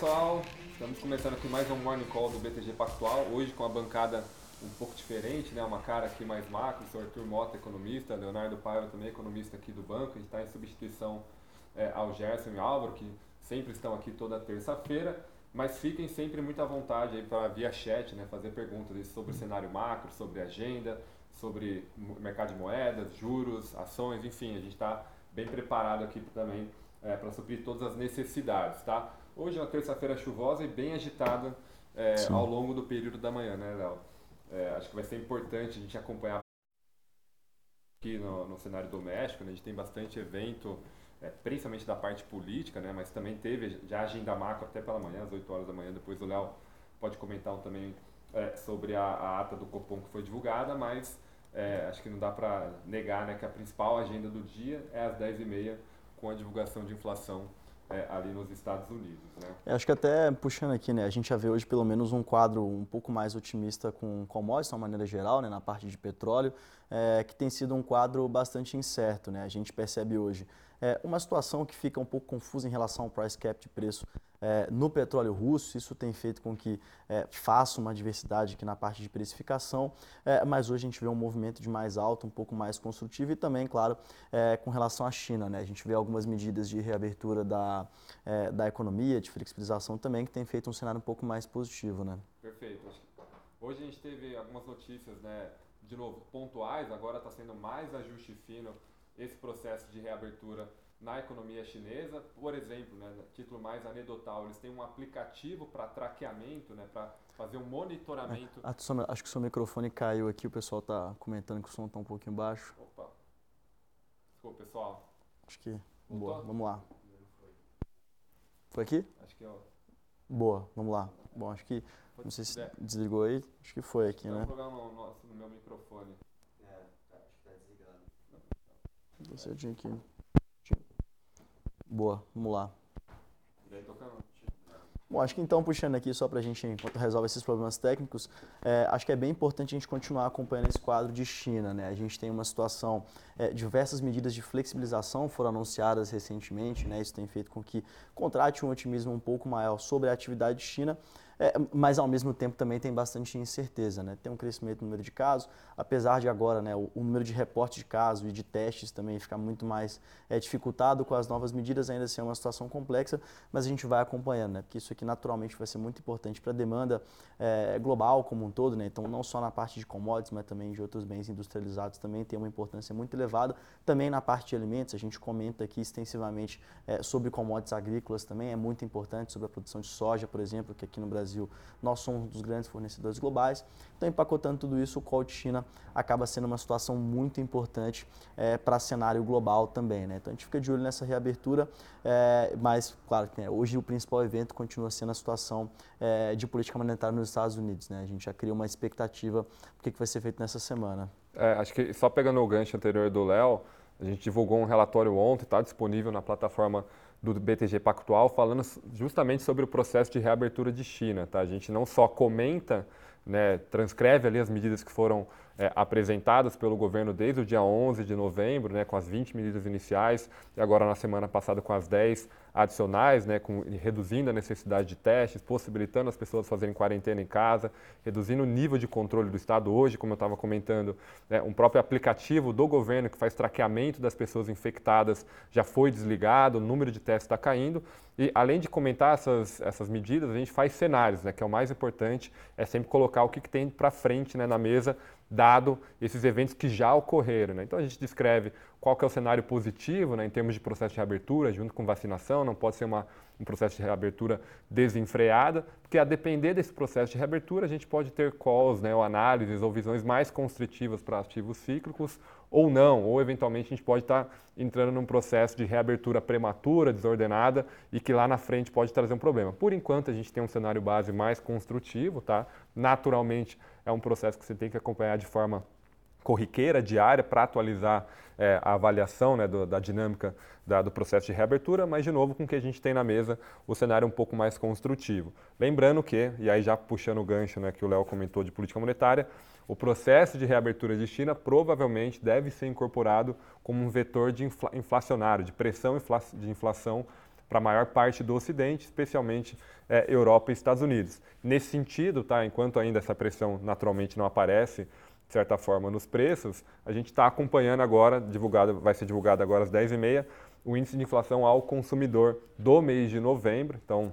pessoal, estamos começando aqui mais um Morning Call do BTG Pactual, hoje com a bancada um pouco diferente, né? uma cara aqui mais macro, o Arthur Mota, economista, Leonardo Paiva também economista aqui do banco, a gente está em substituição é, ao Gerson e Álvaro, que sempre estão aqui toda terça-feira, mas fiquem sempre muito à vontade aí para via chat, né? fazer perguntas sobre o cenário macro, sobre agenda, sobre mercado de moedas, juros, ações, enfim, a gente está bem preparado aqui também é, para suprir todas as necessidades, tá? Hoje é uma terça-feira chuvosa e bem agitada é, ao longo do período da manhã, né, Léo? É, acho que vai ser importante a gente acompanhar aqui no, no cenário doméstico, né? a gente tem bastante evento, é, principalmente da parte política, né? mas também teve já agenda macro até pela manhã, às 8 horas da manhã, depois o Léo pode comentar também é, sobre a, a, ata do Copom que foi divulgada, mas é, acho que não dá para negar né, que a principal agenda do dia é às 10h30 com a divulgação de inflação é, ali nos Estados Unidos. Né? É, acho que até puxando aqui, né, a gente já vê hoje pelo menos um quadro um pouco mais otimista com commodities, de uma maneira geral, né, na parte de petróleo, é, que tem sido um quadro bastante incerto. Né? A gente percebe hoje é, uma situação que fica um pouco confusa em relação ao price cap de preço é, no petróleo russo. Isso tem feito com que é, faça uma diversidade aqui na parte de precificação, é, mas hoje a gente vê um movimento de mais alto, um pouco mais construtivo e também, claro, é, com relação à China. Né? A gente vê algumas medidas de reabertura da, é, da economia, de flexibilização também, que tem feito um cenário um pouco mais positivo. Né? Perfeito. Hoje a gente teve algumas notícias, né, de novo, pontuais, agora está sendo mais ajuste fino esse processo de reabertura na economia chinesa. Por exemplo, né, título mais anedotal, eles têm um aplicativo para traqueamento, né, para fazer um monitoramento. Ah, acho que o seu microfone caiu aqui, o pessoal está comentando que o som está um pouquinho baixo. Opa. Desculpa, pessoal. Acho que. Voltou? Boa, vamos lá. Foi aqui? Acho que ó. Boa, vamos lá. Bom, acho que. Não sei se desligou aí. Acho que foi aqui, né? Vou jogar no, no, no meu microfone. Deu certinho aqui. Boa, vamos lá. Bom, acho que então, puxando aqui só para a gente, enquanto resolve esses problemas técnicos, é, acho que é bem importante a gente continuar acompanhando esse quadro de China. Né? A gente tem uma situação, é, diversas medidas de flexibilização foram anunciadas recentemente, né? isso tem feito com que contrate um otimismo um pouco maior sobre a atividade China, é, mas ao mesmo tempo também tem bastante incerteza. Né? Tem um crescimento no número de casos, apesar de agora né, o, o número de reportes de casos e de testes também ficar muito mais é, dificultado com as novas medidas, ainda assim é uma situação complexa, mas a gente vai acompanhando, né? porque isso aqui naturalmente vai ser muito importante para a demanda é, global como um todo, né? então não só na parte de commodities, mas também de outros bens industrializados também tem uma importância muito elevada. Também na parte de alimentos, a gente comenta aqui extensivamente é, sobre commodities agrícolas também, é muito importante sobre a produção de soja, por exemplo, que aqui no Brasil Brasil, nós somos um dos grandes fornecedores globais. Então, empacotando tudo isso, o call de China acaba sendo uma situação muito importante é, para cenário global também. Né? Então, a gente fica de olho nessa reabertura, é, mas, claro, né, hoje o principal evento continua sendo a situação é, de política monetária nos Estados Unidos. Né? A gente já cria uma expectativa do que, que vai ser feito nessa semana. É, acho que só pegando o gancho anterior do Léo, a gente divulgou um relatório ontem, está disponível na plataforma do BTG Pactual falando justamente sobre o processo de reabertura de China. Tá? A gente não só comenta, né, transcreve ali as medidas que foram é, apresentadas pelo governo desde o dia 11 de novembro, né, com as 20 medidas iniciais, e agora na semana passada com as 10 adicionais, né, com, reduzindo a necessidade de testes, possibilitando as pessoas fazerem quarentena em casa, reduzindo o nível de controle do Estado hoje, como eu estava comentando, né, um próprio aplicativo do governo que faz traqueamento das pessoas infectadas já foi desligado, o número de testes está caindo. E além de comentar essas, essas medidas, a gente faz cenários, né, que é o mais importante, é sempre colocar o que, que tem para frente né, na mesa dado esses eventos que já ocorreram. Né? Então a gente descreve qual que é o cenário positivo né, em termos de processo de reabertura, junto com vacinação, não pode ser uma, um processo de reabertura desenfreada, porque a depender desse processo de reabertura, a gente pode ter calls, né, ou análises ou visões mais constritivas para ativos cíclicos, ou não, ou eventualmente a gente pode estar tá entrando num processo de reabertura prematura, desordenada, e que lá na frente pode trazer um problema. Por enquanto, a gente tem um cenário base mais construtivo, tá? Naturalmente, é um processo que você tem que acompanhar de forma corriqueira, diária, para atualizar é, a avaliação né, do, da dinâmica da, do processo de reabertura, mas de novo com o que a gente tem na mesa, o cenário um pouco mais construtivo. Lembrando que, e aí já puxando o gancho né, que o Léo comentou de política monetária, o processo de reabertura de China provavelmente deve ser incorporado como um vetor de infla, inflacionário, de pressão infla, de inflação para a maior parte do Ocidente, especialmente é, Europa e Estados Unidos. Nesse sentido, tá, enquanto ainda essa pressão naturalmente não aparece, de certa forma, nos preços, a gente está acompanhando agora, divulgado, vai ser divulgado agora às 10h30, o índice de inflação ao consumidor do mês de novembro, então,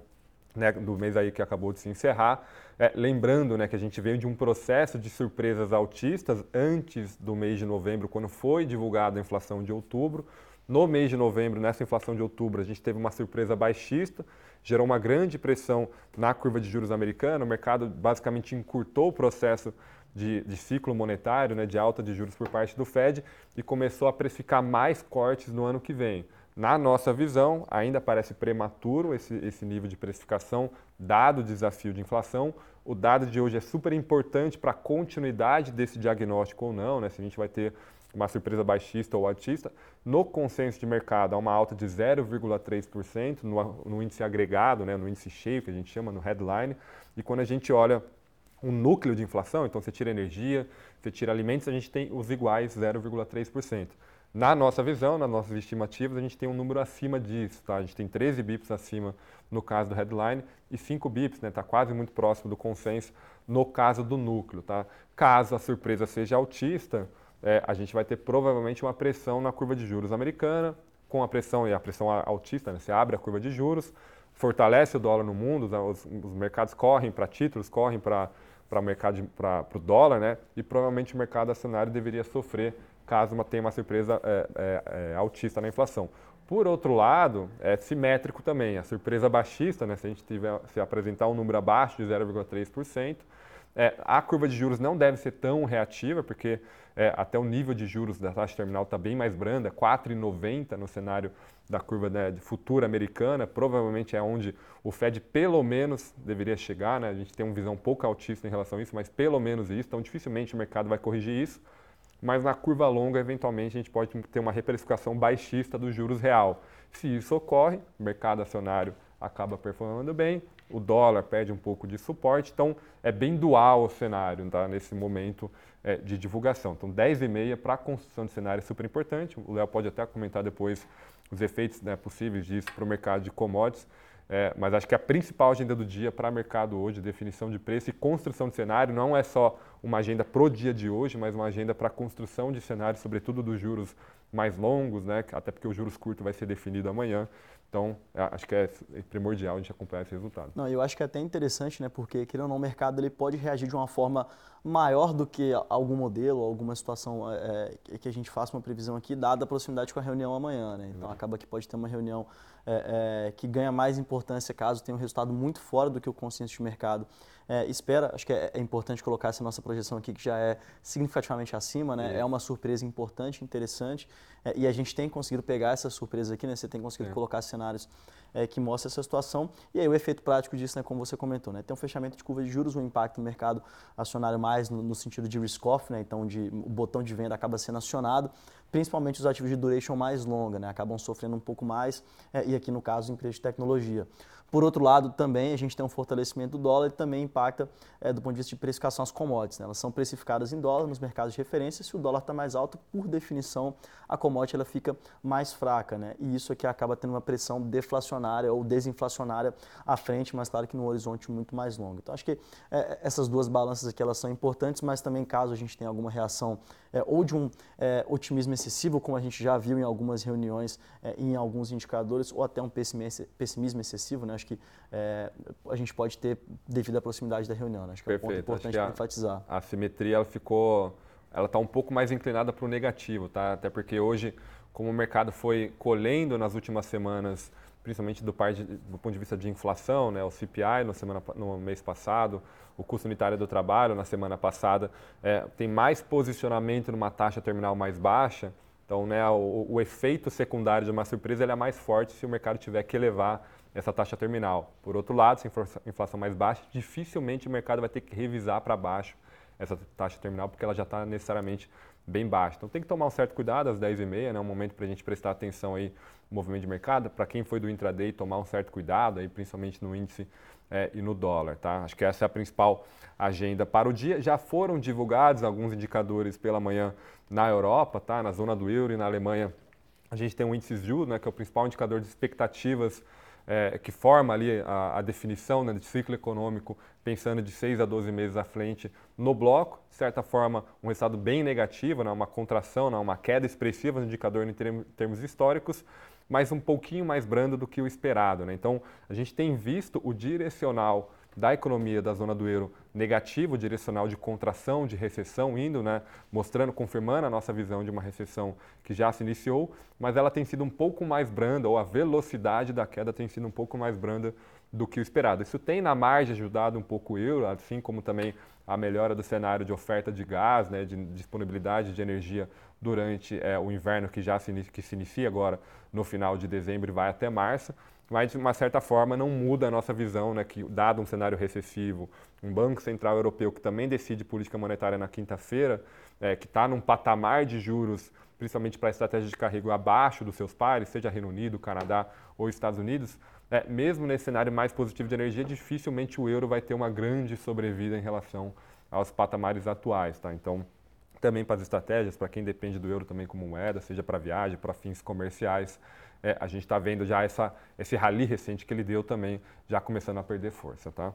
né, do mês aí que acabou de se encerrar. É, lembrando né, que a gente veio de um processo de surpresas altistas antes do mês de novembro, quando foi divulgada a inflação de outubro. No mês de novembro, nessa inflação de outubro, a gente teve uma surpresa baixista, gerou uma grande pressão na curva de juros americana. O mercado basicamente encurtou o processo de, de ciclo monetário, né, de alta de juros por parte do Fed e começou a precificar mais cortes no ano que vem. Na nossa visão, ainda parece prematuro esse, esse nível de precificação, dado o desafio de inflação. O dado de hoje é super importante para a continuidade desse diagnóstico ou não, né, se a gente vai ter uma surpresa baixista ou altista. No consenso de mercado, há uma alta de 0,3% no, no, índice agregado, né, no índice cheio, que a gente chama, no headline. E quando a gente olha o núcleo de inflação, então você tira energia, você tira alimentos, a gente tem os iguais 0,3%. Na nossa visão, nas nossas estimativas, a gente tem um número acima disso, tá? A gente tem 13 bips acima no caso do headline e 5 bips, né? Está quase muito próximo do consenso no caso do núcleo, tá? Caso a surpresa seja altista, é, a gente vai ter provavelmente uma pressão na curva de juros americana, com a pressão e a pressão altista, né? você abre a curva de juros, fortalece o dólar no mundo, os, os mercados correm para títulos, correm para o mercado para o dólar, né? E provavelmente o mercado acionário deveria sofrer caso uma, tenha uma surpresa é, é, é, altista na inflação. Por outro lado, é simétrico também. A surpresa baixista, né, se a gente tiver, se apresentar um número abaixo de 0,3%, é, a curva de juros não deve ser tão reativa, porque é, até o nível de juros da taxa terminal está bem mais branda, 4,90 no cenário da curva né, de futura americana, provavelmente é onde o Fed pelo menos deveria chegar, né? a gente tem uma visão um pouco altista em relação a isso, mas pelo menos isso, então dificilmente o mercado vai corrigir isso, mas na curva longa, eventualmente, a gente pode ter uma reprecificação baixista dos juros real. Se isso ocorre, o mercado acionário acaba performando bem, o dólar perde um pouco de suporte, então é bem dual o cenário tá? nesse momento é, de divulgação. Então 10 e meia para a construção de cenário é super importante, o Léo pode até comentar depois os efeitos né, possíveis disso para o mercado de commodities, é, mas acho que a principal agenda do dia para o mercado hoje, definição de preço e construção de cenário, não é só uma agenda para o dia de hoje, mas uma agenda para construção de cenário, sobretudo dos juros mais longos, né? até porque o juros curto vai ser definido amanhã. Então, é, acho que é primordial a gente acompanhar esse resultado. Não, eu acho que é até interessante, né, porque, querendo ou não, o mercado ele pode reagir de uma forma maior do que algum modelo, alguma situação é, é que a gente faça uma previsão aqui, dada a proximidade com a reunião amanhã. Né? Então, uhum. acaba que pode ter uma reunião é, é, que ganha mais importância caso tenha um resultado muito fora do que o consenso de mercado é, espera. Acho que é, é, importante colocar essa nossa projeção aqui, que já é significativamente acima, né? É, é uma surpresa importante, interessante, e a gente tem conseguido pegar essa surpresa aqui, né? Você tem conseguido colocar cenários é, que mostram essa situação. E aí o efeito prático disso, né, como você comentou, né? Tem um fechamento de curva de juros, um impacto no mercado acionário mais no, no sentido de risk-off, né? Então de, o botão de venda acaba sendo acionado, principalmente os ativos de duration mais longa, né? Acabam sofrendo um pouco mais, é, e aqui no caso, empresas de tecnologia. Por outro lado, também a gente tem um fortalecimento do dólar e também impacta é, do ponto de vista de precificação as commodities. Né? Elas são precificadas em dólar nos mercados de referência. Se o dólar está mais alto, por definição, a commodity ela fica mais fraca. Né? E isso aqui acaba tendo uma pressão deflacionária ou desinflacionária à frente, mas claro que no horizonte muito mais longo. Então acho que é, essas duas balanças aqui elas são importantes, mas também caso a gente tenha alguma reação é, ou de um é, otimismo excessivo, como a gente já viu em algumas reuniões, é, em alguns indicadores, ou até um pessimismo excessivo, né? acho que é, a gente pode ter devido à proximidade da reunião. Né? Acho que Perfeito. é um ponto importante para enfatizar. A simetria ela ficou, ela está um pouco mais inclinada para o negativo, tá? Até porque hoje, como o mercado foi colhendo nas últimas semanas, principalmente do, do ponto de vista de inflação, né? O CPI no, semana, no mês passado, o custo unitário do trabalho na semana passada, é, tem mais posicionamento numa taxa terminal mais baixa. Então, né, o, o efeito secundário de uma surpresa é mais forte se o mercado tiver que elevar essa taxa terminal. Por outro lado, se a inflação mais baixa, dificilmente o mercado vai ter que revisar para baixo essa taxa terminal, porque ela já está necessariamente bem baixa. Então tem que tomar um certo cuidado às 10h30, né, um momento para a gente prestar atenção aí no movimento de mercado. Para quem foi do intraday, tomar um certo cuidado, aí, principalmente no índice é, e no dólar. Tá? Acho que essa é a principal agenda para o dia. Já foram divulgados alguns indicadores pela manhã na Europa, tá? na zona do euro e na Alemanha. A gente tem o índice juros, né, que é o principal indicador de expectativas é, que forma ali a, a definição né, de ciclo econômico, pensando de 6 a 12 meses à frente no bloco, de certa forma um resultado bem negativo, né, uma contração, né, uma queda expressiva no indicador em termos históricos, mas um pouquinho mais brando do que o esperado. Né? Então, a gente tem visto o direcional da economia da zona do euro negativo, direcional de contração, de recessão, indo, né, mostrando, confirmando a nossa visão de uma recessão que já se iniciou, mas ela tem sido um pouco mais branda, ou a velocidade da queda tem sido um pouco mais branda do que o esperado. Isso tem na margem ajudado um pouco o euro, assim como também a melhora do cenário de oferta de gás, né, de disponibilidade de energia durante é, o inverno que já se, que se inicia agora no final de dezembro e vai até março mas de uma certa forma não muda a nossa visão, né, que dado um cenário recessivo, um Banco Central Europeu que também decide política monetária na quinta-feira, é, que está num patamar de juros, principalmente para a estratégia de carrego abaixo dos seus pares, seja Reino Unido, Canadá ou Estados Unidos, é, mesmo nesse cenário mais positivo de energia, dificilmente o euro vai ter uma grande sobrevida em relação aos patamares atuais. Tá? Então, também para as estratégias, para quem depende do euro também como moeda, seja para viagem, para fins comerciais, é, a gente está vendo já essa, esse rally recente que ele deu também, já começando a perder força, tá?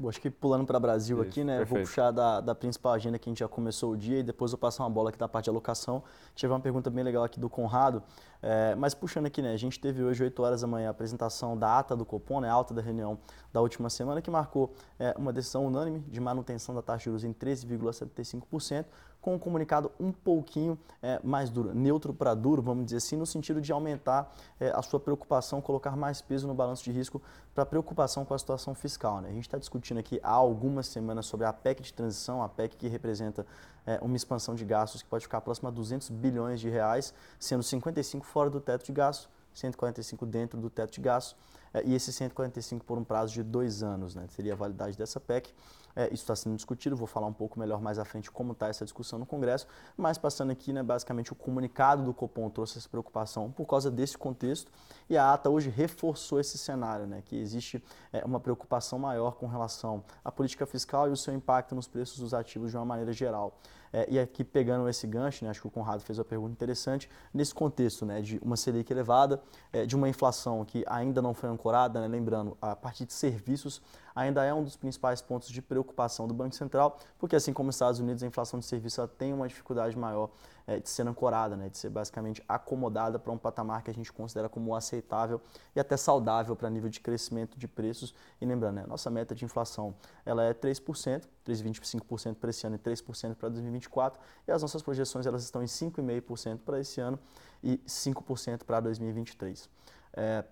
Bom, acho que pulando para o Brasil Isso, aqui, né? Perfeito. Vou puxar da, da principal agenda que a gente já começou o dia e depois eu passo uma bola aqui da parte de alocação. Tive uma pergunta bem legal aqui do Conrado, é, mas puxando aqui, né? A gente teve hoje, 8 horas da manhã, a apresentação da ata do Copom, né? A alta da reunião da última semana, que marcou é, uma decisão unânime de manutenção da taxa de juros em 13,75%, com um comunicado um pouquinho é, mais duro, neutro para duro, vamos dizer assim, no sentido de aumentar é, a sua preocupação, colocar mais peso no balanço de risco para preocupação com a situação fiscal. Né? A gente está discutindo aqui há algumas semanas sobre a PEC de transição, a PEC que representa é, uma expansão de gastos que pode ficar próxima a 200 bilhões de reais, sendo 55 fora do teto de gasto, 145 dentro do teto de gasto, é, e esse 145 por um prazo de dois anos, né? seria a validade dessa PEC. É, isso está sendo discutido, vou falar um pouco melhor mais à frente como está essa discussão no Congresso, mas passando aqui, né, basicamente o comunicado do Copom trouxe essa preocupação por causa desse contexto e a ata hoje reforçou esse cenário, né, que existe é, uma preocupação maior com relação à política fiscal e o seu impacto nos preços dos ativos de uma maneira geral. É, e aqui pegando esse gancho, né, acho que o Conrado fez uma pergunta interessante, nesse contexto né, de uma Selic elevada, é, de uma inflação que ainda não foi ancorada, né, lembrando, a partir de serviços ainda é um dos principais pontos de preocupação do Banco Central, porque assim como os Estados Unidos, a inflação de serviço tem uma dificuldade maior é, de ser ancorada, né, de ser basicamente acomodada para um patamar que a gente considera como aceitável e até saudável para nível de crescimento de preços. E lembrando, né, nossa meta de inflação ela é 3%, 3,25% para esse ano e 3% para 2024, e as nossas projeções elas estão em 5,5% para esse ano e 5% para 2023. É,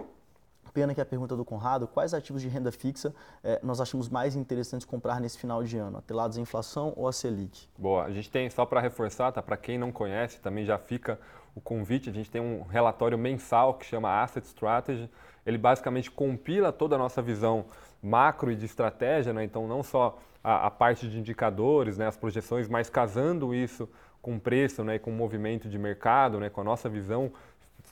Pena que a pergunta do Conrado, quais ativos de renda fixa eh, nós achamos mais interessantes comprar nesse final de ano? Atrelados à inflação ou a Selic? Boa, a gente tem, só para reforçar, tá? para quem não conhece, também já fica o convite, a gente tem um relatório mensal que chama Asset Strategy, ele basicamente compila toda a nossa visão macro e de estratégia, né? então não só a, a parte de indicadores, né? as projeções, mas casando isso com preço né? e com movimento de mercado, né? com a nossa visão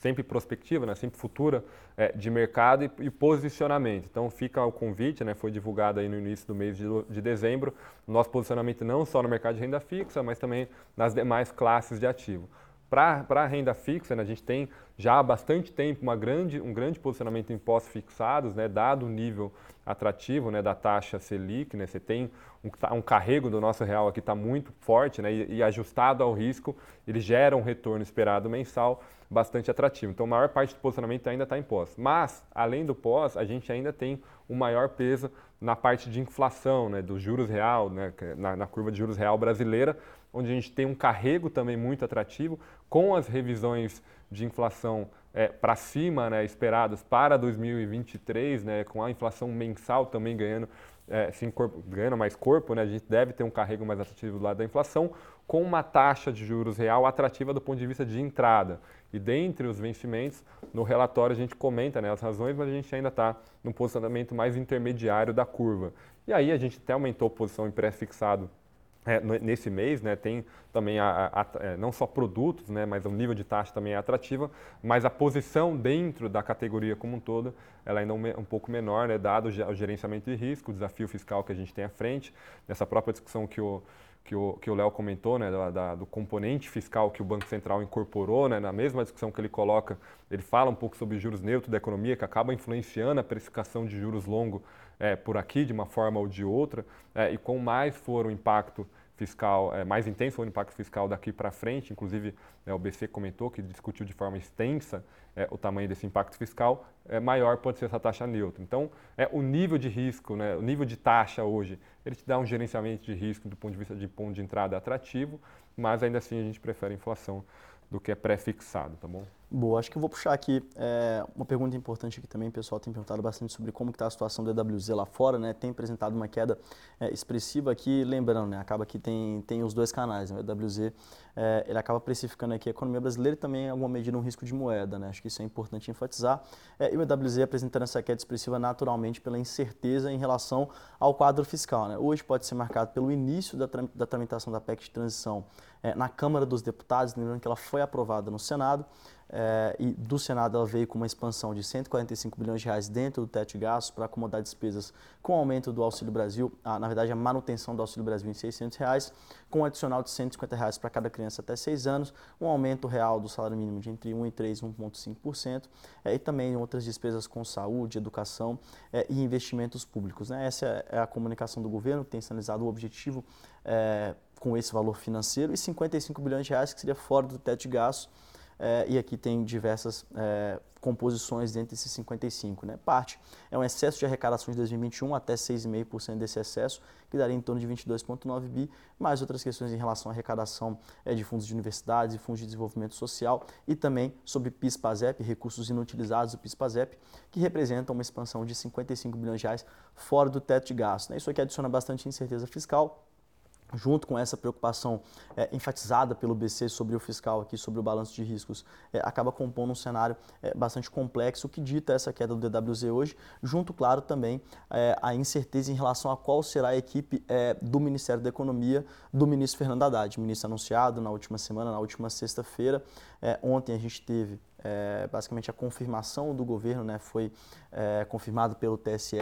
sempre prospectiva, né, sempre futura é, de mercado e, e, posicionamento. Então fica o convite, né, foi divulgado aí no início do mês de, de dezembro, nosso posicionamento não só no mercado de renda fixa, mas também nas demais classes de ativo. Para a renda fixa, né, a gente tem já há bastante tempo uma grande, um grande posicionamento em pós-fixados, né, dado o nível atrativo né, da taxa Selic. Né, você tem um, um carrego do nosso real aqui está muito forte né, e, e, ajustado ao risco, ele gera um retorno esperado mensal bastante atrativo. Então, a maior parte do posicionamento ainda está em pós. Mas, além do pós, a gente ainda tem um maior peso na parte de inflação, né, dos juros real, né, é na, na curva de juros real brasileira, onde a gente tem um carrego também muito atrativo, com as revisões de inflação é, para cima né, esperadas para 2023, né, com a inflação mensal também ganhando, é, ganhando mais corpo, né, a gente deve ter um carrego mais atrativo do lado da inflação, com uma taxa de juros real atrativa do ponto de vista de entrada. E dentre os vencimentos, no relatório a gente comenta né, as razões, mas a gente ainda está no posicionamento mais intermediário da curva. E aí a gente até aumentou a posição em pré-fixado é, nesse mês, né, tem também a, a, é, não só produtos, né, mas o nível de taxa também é atrativa, mas a posição dentro da categoria como um todo, ela ainda é um, um pouco menor, né, dado o gerenciamento de risco, o desafio fiscal que a gente tem à frente, nessa própria discussão que o, que o que o Léo comentou, né, da, da, do componente fiscal que o Banco Central incorporou, né, na mesma discussão que ele coloca, ele fala um pouco sobre juros neutros da economia, que acaba influenciando a precificação de juros longo é, por aqui, de uma forma ou de outra, é, e com mais for o impacto fiscal, é, mais intenso for o impacto fiscal daqui para frente, inclusive é, o BC comentou que discutiu de forma extensa é, o tamanho desse impacto fiscal, é, maior pode ser essa taxa neutra. Então, é, o nível de risco, né, o nível de taxa hoje, ele te dá um gerenciamento de risco do ponto de vista de ponto de entrada atrativo, mas ainda assim a gente prefere a inflação do que é pré-fixado, tá bom? Boa, acho que eu vou puxar aqui é, uma pergunta importante aqui também, pessoal tem perguntado bastante sobre como está a situação do EWZ lá fora, né? Tem apresentado uma queda é, expressiva aqui, lembrando, né? Acaba que tem, tem os dois canais, né? O EWZ, é, ele acaba precificando aqui a economia brasileira e também, em alguma medida, um risco de moeda, né? Acho que isso é importante enfatizar. E o EWZ apresentando essa queda expressiva naturalmente pela incerteza em relação ao quadro fiscal, né? Hoje pode ser marcado pelo início da, da tramitação da PEC de transição na Câmara dos Deputados, lembrando que ela foi aprovada no Senado, é, e do Senado ela veio com uma expansão de 145 bilhões de reais dentro do teto de gastos para acomodar despesas com o aumento do Auxílio Brasil, a, na verdade a manutenção do Auxílio Brasil em 600 reais, com um adicional de 150 reais para cada criança até 6 anos, um aumento real do salário mínimo de entre 1 e 3 e 1,5%, é, e também outras despesas com saúde, educação é, e investimentos públicos. Né? Essa é a comunicação do governo, tem sinalizado o objetivo é, com esse valor financeiro e 55 bilhões de reais que seria fora do teto de gastos é, e aqui tem diversas é, composições dentro desses 55. Né? Parte é um excesso de arrecadações de 2021 até 6,5% desse excesso, que daria em torno de 22,9 bi, mais outras questões em relação à arrecadação é, de fundos de universidades e fundos de desenvolvimento social e também sobre PIS-PASEP, recursos inutilizados do PIS-PASEP, que representam uma expansão de 55 bilhões de reais fora do teto de gasto. Né? Isso aqui adiciona bastante incerteza fiscal, junto com essa preocupação é, enfatizada pelo BC sobre o fiscal aqui, sobre o balanço de riscos, é, acaba compondo um cenário é, bastante complexo que dita essa queda do DWZ hoje, junto, claro, também é, a incerteza em relação a qual será a equipe é, do Ministério da Economia do ministro Fernando Haddad, ministro anunciado na última semana, na última sexta-feira. É, ontem a gente teve basicamente a confirmação do governo, né, foi confirmado pelo TSE,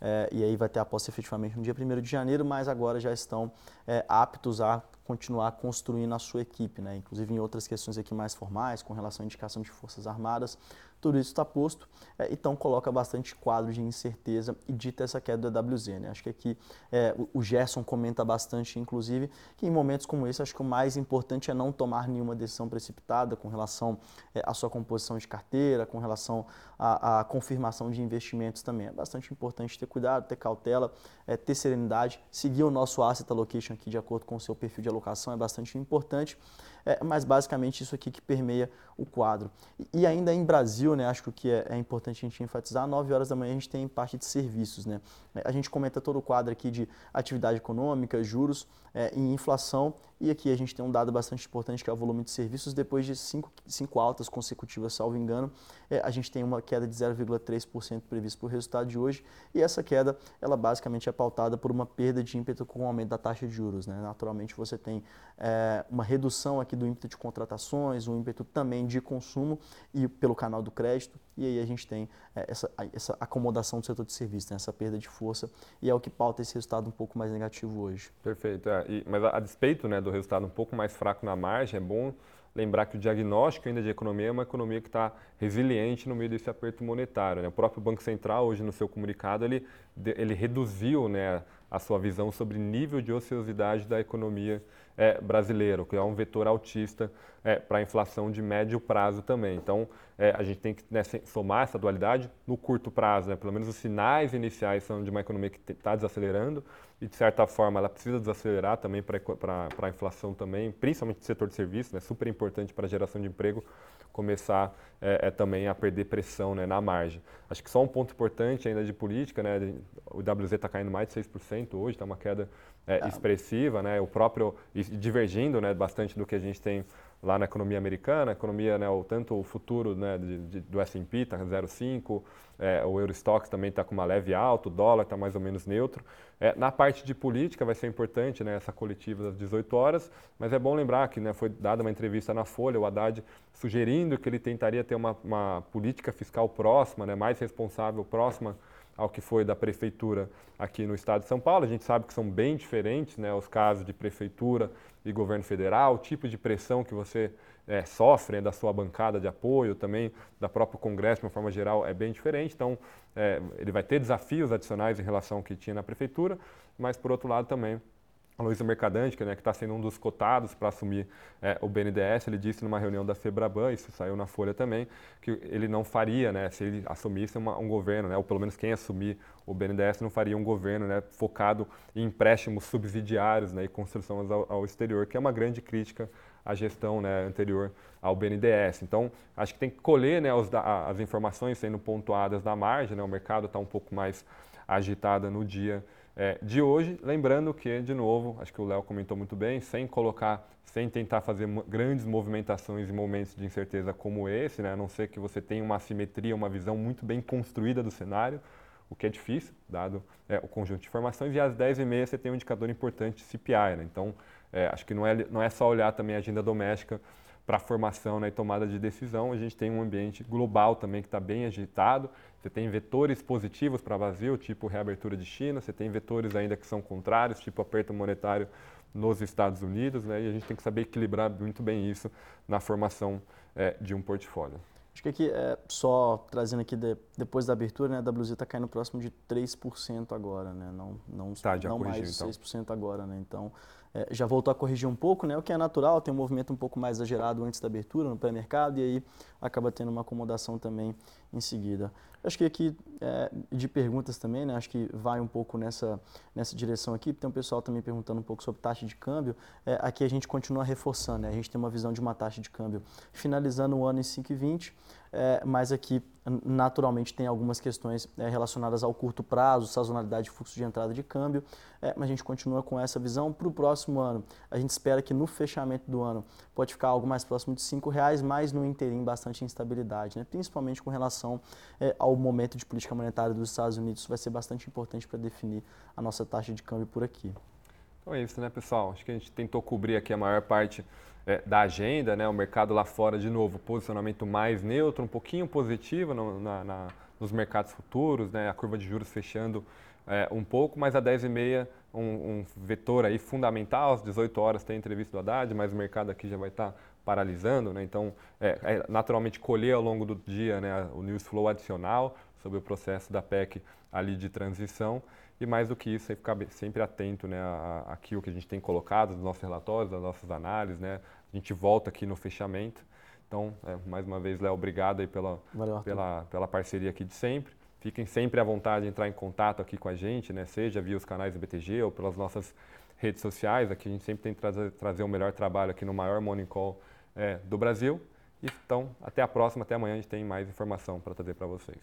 é, e aí vai ter a posse efetivamente no dia 1 de janeiro, mas agora já estão é, aptos a continuar construindo a sua equipe, né? inclusive em outras questões aqui mais formais, com relação à indicação de forças armadas, tudo isso está posto, é, então coloca bastante quadro de incerteza e dita essa queda do EWZ. Né? Acho que aqui é, o Gerson comenta bastante, inclusive, que em momentos como esse, acho que o mais importante é não tomar nenhuma decisão precipitada com relação é, à sua composição de carteira, com relação à, à, confirmação de investimentos também. É bastante importante ter cuidado, ter cautela, é, ter serenidade, seguir o nosso asset allocation aqui de acordo com o seu perfil de alocação é bastante importante. É, mas basicamente isso aqui que permeia o quadro. E, ainda em Brasil, né, acho que o que é, é, importante a gente enfatizar, 9 horas da manhã a gente tem parte de serviços. Né? A gente comenta todo o quadro aqui de atividade econômica, juros é, e inflação. E aqui a gente tem um dado bastante importante que é o volume de serviços. Depois de cinco, cinco altas consecutivas, salvo engano, é, a gente tem uma queda de 0,3% previsto para o resultado de hoje. E essa queda, ela basicamente é pautada por uma perda de ímpeto com o aumento da taxa de juros. Né? Naturalmente você tem é, uma redução aqui do ímpeto de contratações, um ímpeto também de consumo e pelo canal do crédito. E aí a gente tem é, essa, essa acomodação do setor de serviços, né? essa perda de força, e é o que pauta esse resultado um pouco mais negativo hoje. Perfeito. É. E, mas a, a despeito né, do resultado um pouco mais fraco na margem, é bom lembrar que o diagnóstico ainda de economia é uma economia que está resiliente no meio desse aperto monetário. Né? O próprio Banco Central, hoje no seu comunicado, ele, ele reduziu né, a sua visão sobre nível de ociosidade da economia é, brasileira, que é um vetor altista é, para a inflação de médio prazo também. Então, é, a gente tem que né, somar essa dualidade no curto prazo. Né? Pelo menos os sinais iniciais são de uma economia que está desacelerando e, de certa forma, ela precisa desacelerar também para a inflação também, principalmente no setor de serviços, né? super importante para a geração de emprego, começar é, é, também a perder pressão né, na margem. Acho que só um ponto importante ainda de política, né, o WZ está caindo mais de 6% hoje, está uma queda é, ah. expressiva, né, o próprio, divergindo né, bastante do que a gente tem lá na economia americana, economia, né, o, tanto o futuro né, de, de, do S&P está 0,5, é, o Eurostox também está com uma leve alta, o dólar está mais ou menos neutro. É, na parte de política vai ser importante né, essa coletiva das 18 horas, mas é bom lembrar que né, foi dada uma entrevista na Folha, o Haddad sugerindo que ele tentaria ter uma, uma política fiscal próxima, né, mais responsável, próxima ao que foi da prefeitura aqui no estado de São Paulo. A gente sabe que são bem diferentes né, os casos de prefeitura e governo federal, o tipo de pressão que você é, sofre né, da sua bancada de apoio, também da próprio Congresso, de uma forma geral, é bem diferente. Então, é, ele vai ter desafios adicionais em relação ao que tinha na prefeitura, mas, por outro lado, também Luísa Mercadante, que né, está sendo um dos cotados para assumir é, o BNDES, ele disse numa reunião da Febraban, isso saiu na Folha também, que ele não faria, né, se ele assumisse uma, um governo, né, ou pelo menos quem assumir o BNDES não faria um governo né, focado em empréstimos subsidiários né, e construção ao, ao, exterior, que é uma grande crítica à gestão né, anterior ao BNDES. Então, acho que tem que colher né, os, as informações sendo pontuadas na margem, né, o mercado está um pouco mais agitado no dia é, de hoje. Lembrando que, de novo, acho que o Léo comentou muito bem, sem colocar, sem tentar fazer grandes movimentações em momentos de incerteza como esse, né? a não ser que você tenha uma assimetria, uma visão muito bem construída do cenário, o que é difícil, dado é, o conjunto de informações, e às 10h30 você tem um indicador importante CPI. Né? Então, é, acho que não é, não é só olhar também a agenda doméstica para a formação né, e tomada de decisão, a gente tem um ambiente global também que está bem agitado. Você tem vetores positivos para o Brasil, tipo reabertura de China, você tem vetores ainda que são contrários, tipo aperto monetário nos Estados Unidos, né, e a gente tem que saber equilibrar muito bem isso na formação é, de um portfólio. Acho que aqui, é, só trazendo aqui, de, depois da abertura, né, a WZ está caindo próximo de 3% agora, né? não, não, tá, não mais de então. 6% agora. Né? Então, é, já voltou a corrigir um pouco, né, o que é natural, tem um movimento um pouco mais exagerado antes da abertura no pré-mercado e aí acaba tendo uma acomodação também em seguida. Acho que aqui é, de perguntas também, né, acho que vai um pouco nessa, nessa direção aqui, tem um pessoal também perguntando um pouco sobre taxa de câmbio, é, aqui a gente continua reforçando, né, a gente tem uma visão de uma taxa de câmbio finalizando o ano em 5,20, é, mas aqui naturalmente tem algumas questões é, relacionadas ao curto prazo, sazonalidade de fluxo de entrada de câmbio, é, mas a gente continua com essa visão. Para o próximo ano, a gente espera que no fechamento do ano pode ficar algo mais próximo de R$ reais, mas no interim bastante instabilidade, né? principalmente com relação é, ao momento de política monetária dos Estados Unidos, vai ser bastante importante para definir a nossa taxa de câmbio por aqui. Então é isso, né, pessoal? Acho que a gente tentou cobrir aqui a maior parte é, da agenda, né? O mercado lá fora, de novo, posicionamento mais neutro, um pouquinho positivo no, na, na, nos mercados futuros, né? A curva de juros fechando é, um pouco, mas a 10h30 um, um, vetor aí fundamental, às 18 horas tem entrevista do Haddad, mas o mercado aqui já vai estar tá paralisando, né? Então, é, é, naturalmente colher ao longo do dia né, o news flow adicional sobre o processo da PEC ali de transição e mais do que isso, aí ficar sempre atento né, àquilo que a gente tem colocado nos nossos relatórios, das nossas análises, né? A gente volta aqui no fechamento. Então, é, mais uma vez, Léo, obrigado aí pela, Valeu, pela, pela parceria aqui de sempre. Fiquem sempre à vontade de entrar em contato aqui com a gente, né? seja via os canais do BTG ou pelas nossas redes sociais. Aqui a gente sempre tenta trazer, trazer o melhor trabalho aqui no maior Morning Call é, do Brasil. Então, até a próxima, até amanhã a gente tem mais informação para trazer para vocês.